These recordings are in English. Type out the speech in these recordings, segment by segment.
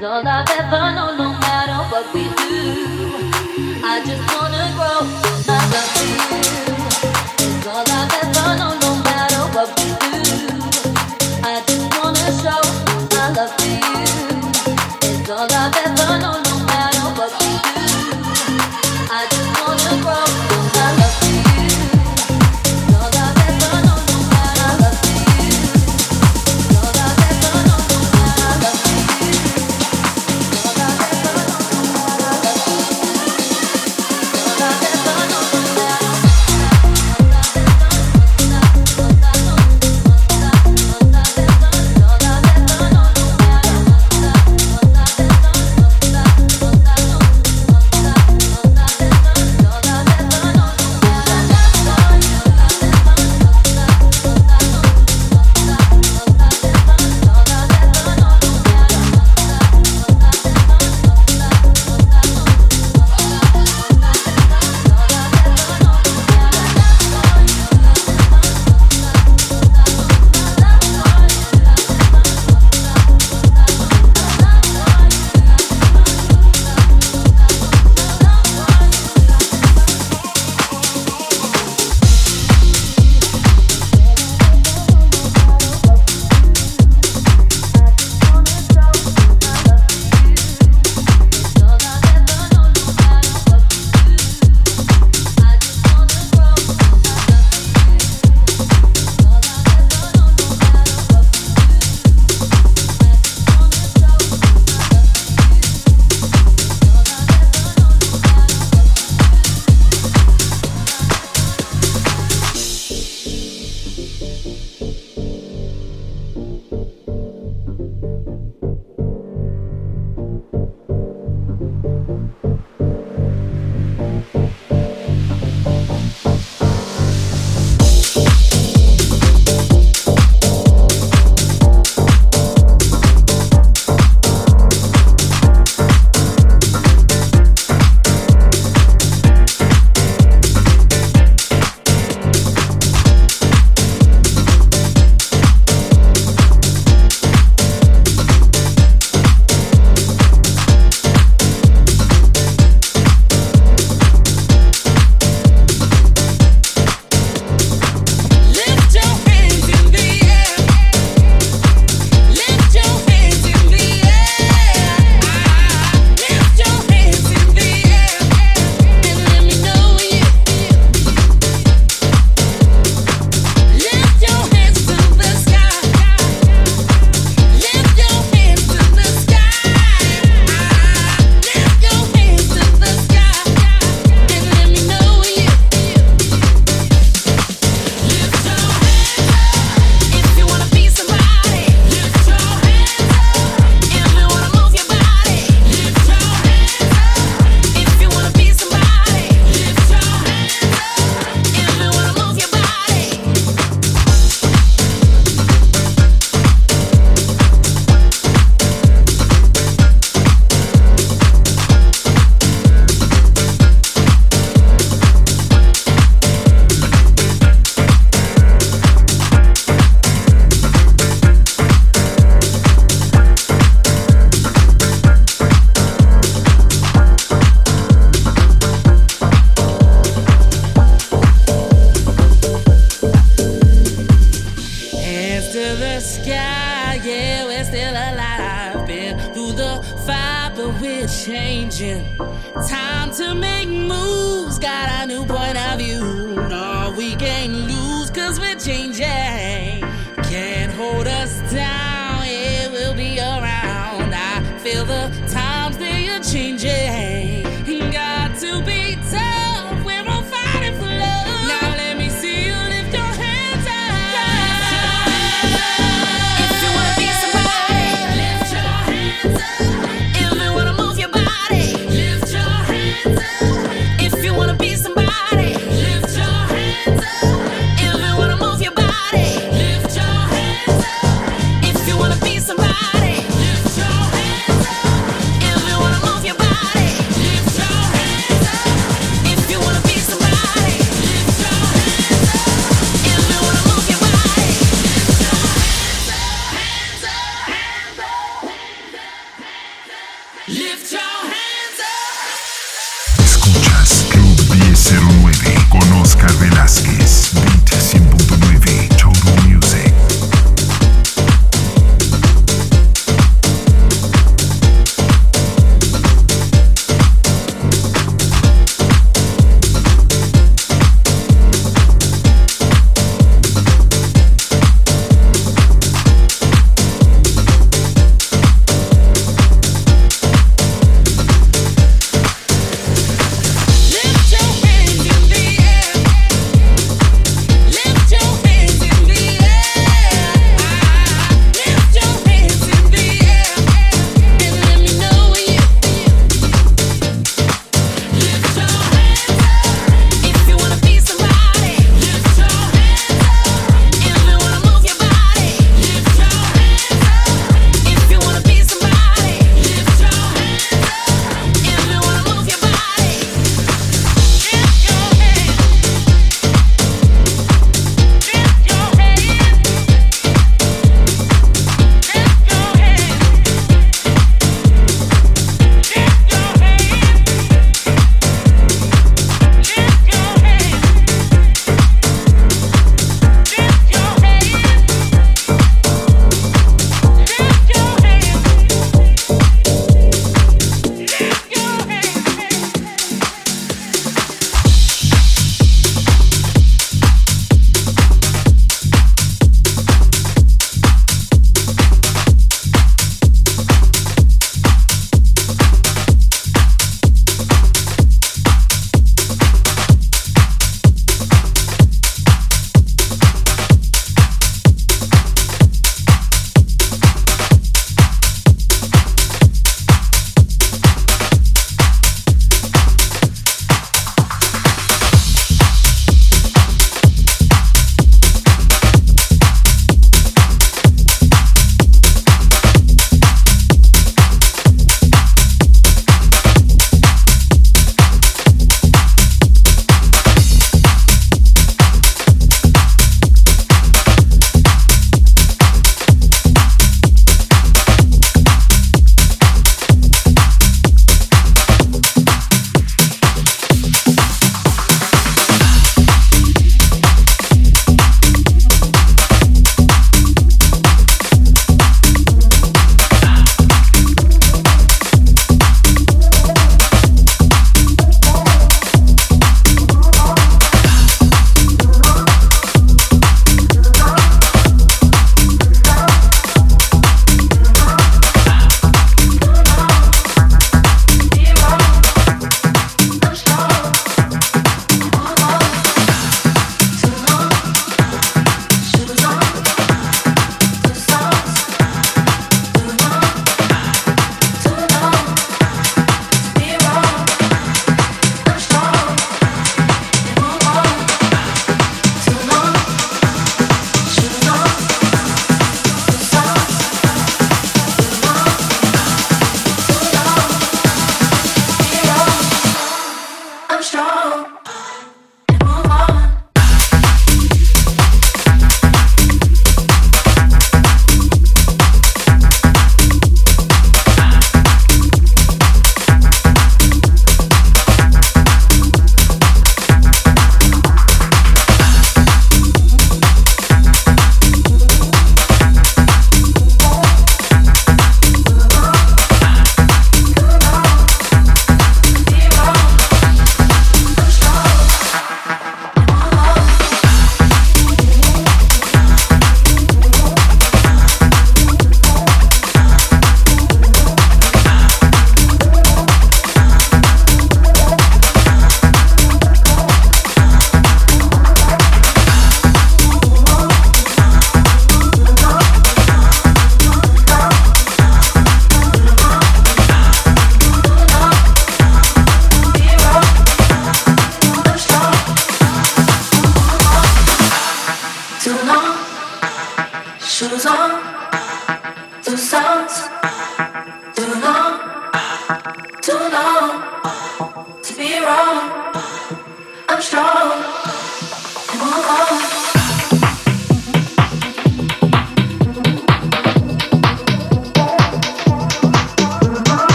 It's all I've ever known, no matter what we do. I just wanna grow, I love you. It's all I've ever known, no matter what we do. I just wanna show my love to you.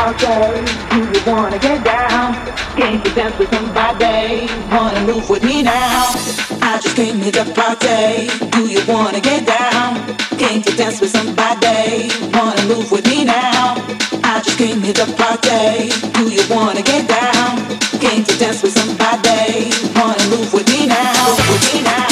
Do you wanna get down? Can't you dance with somebody? Wanna move with me now? I just came to the party. Do you wanna get down? Can't you dance with somebody? Wanna move with me now? I just came to the party. Do you wanna get down? Can't you dance with somebody? Wanna? Move with me now?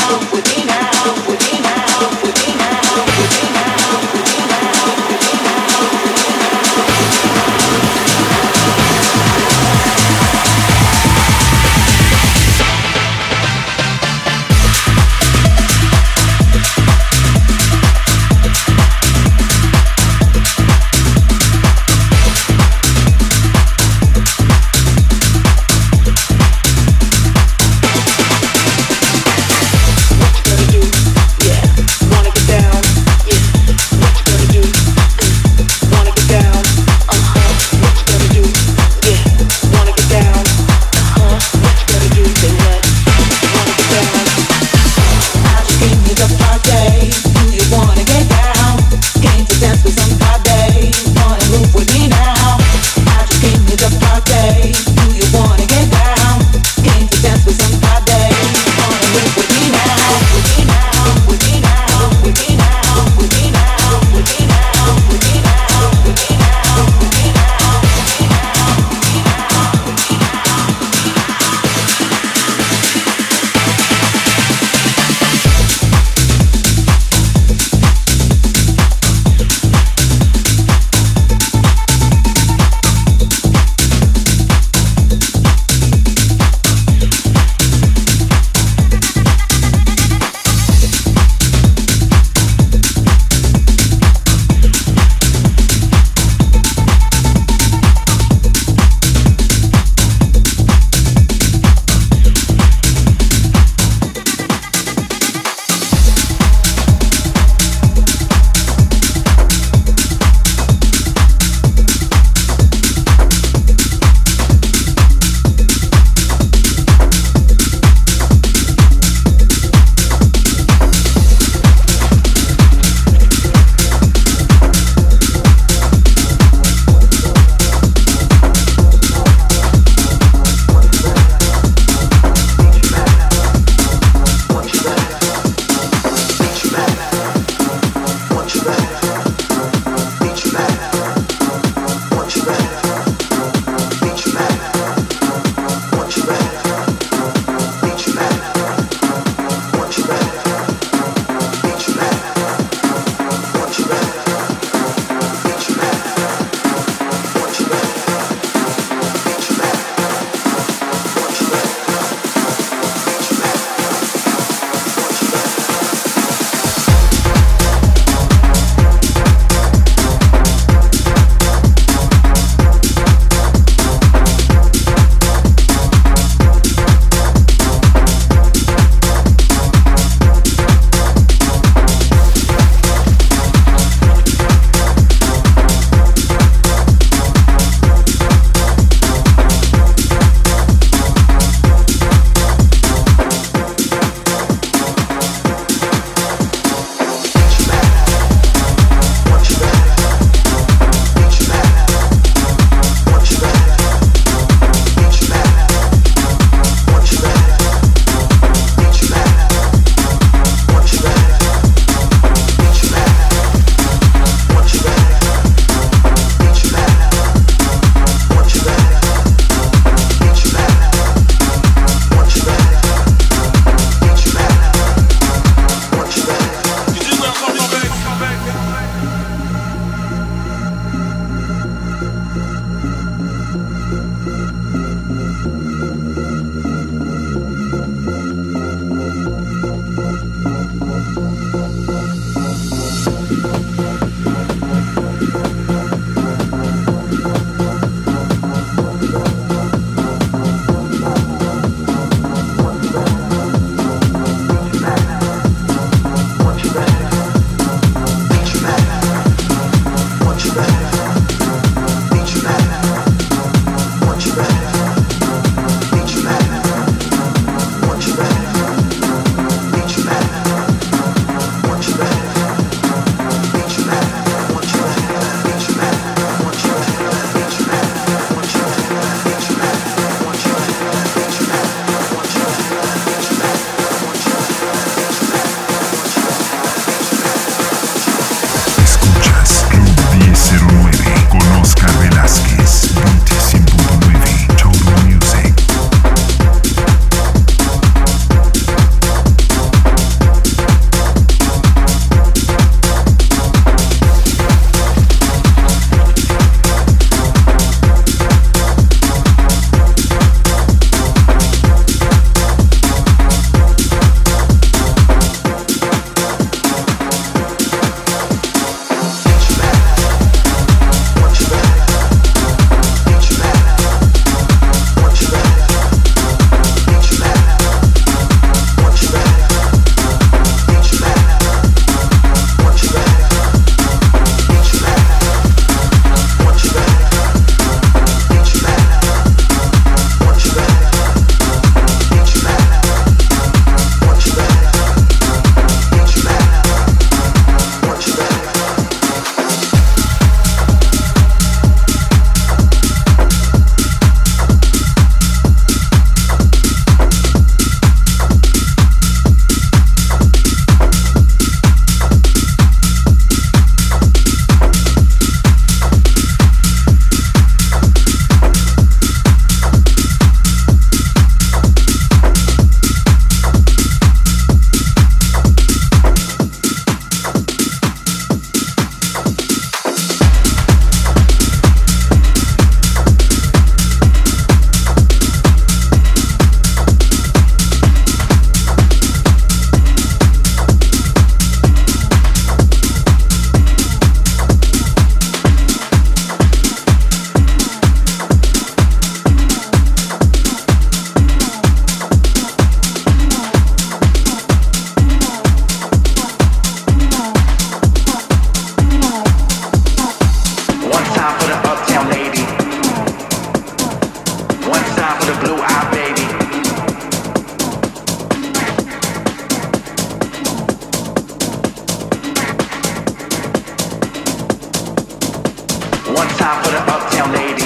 One time for the uptown lady.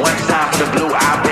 One time for the blue eye.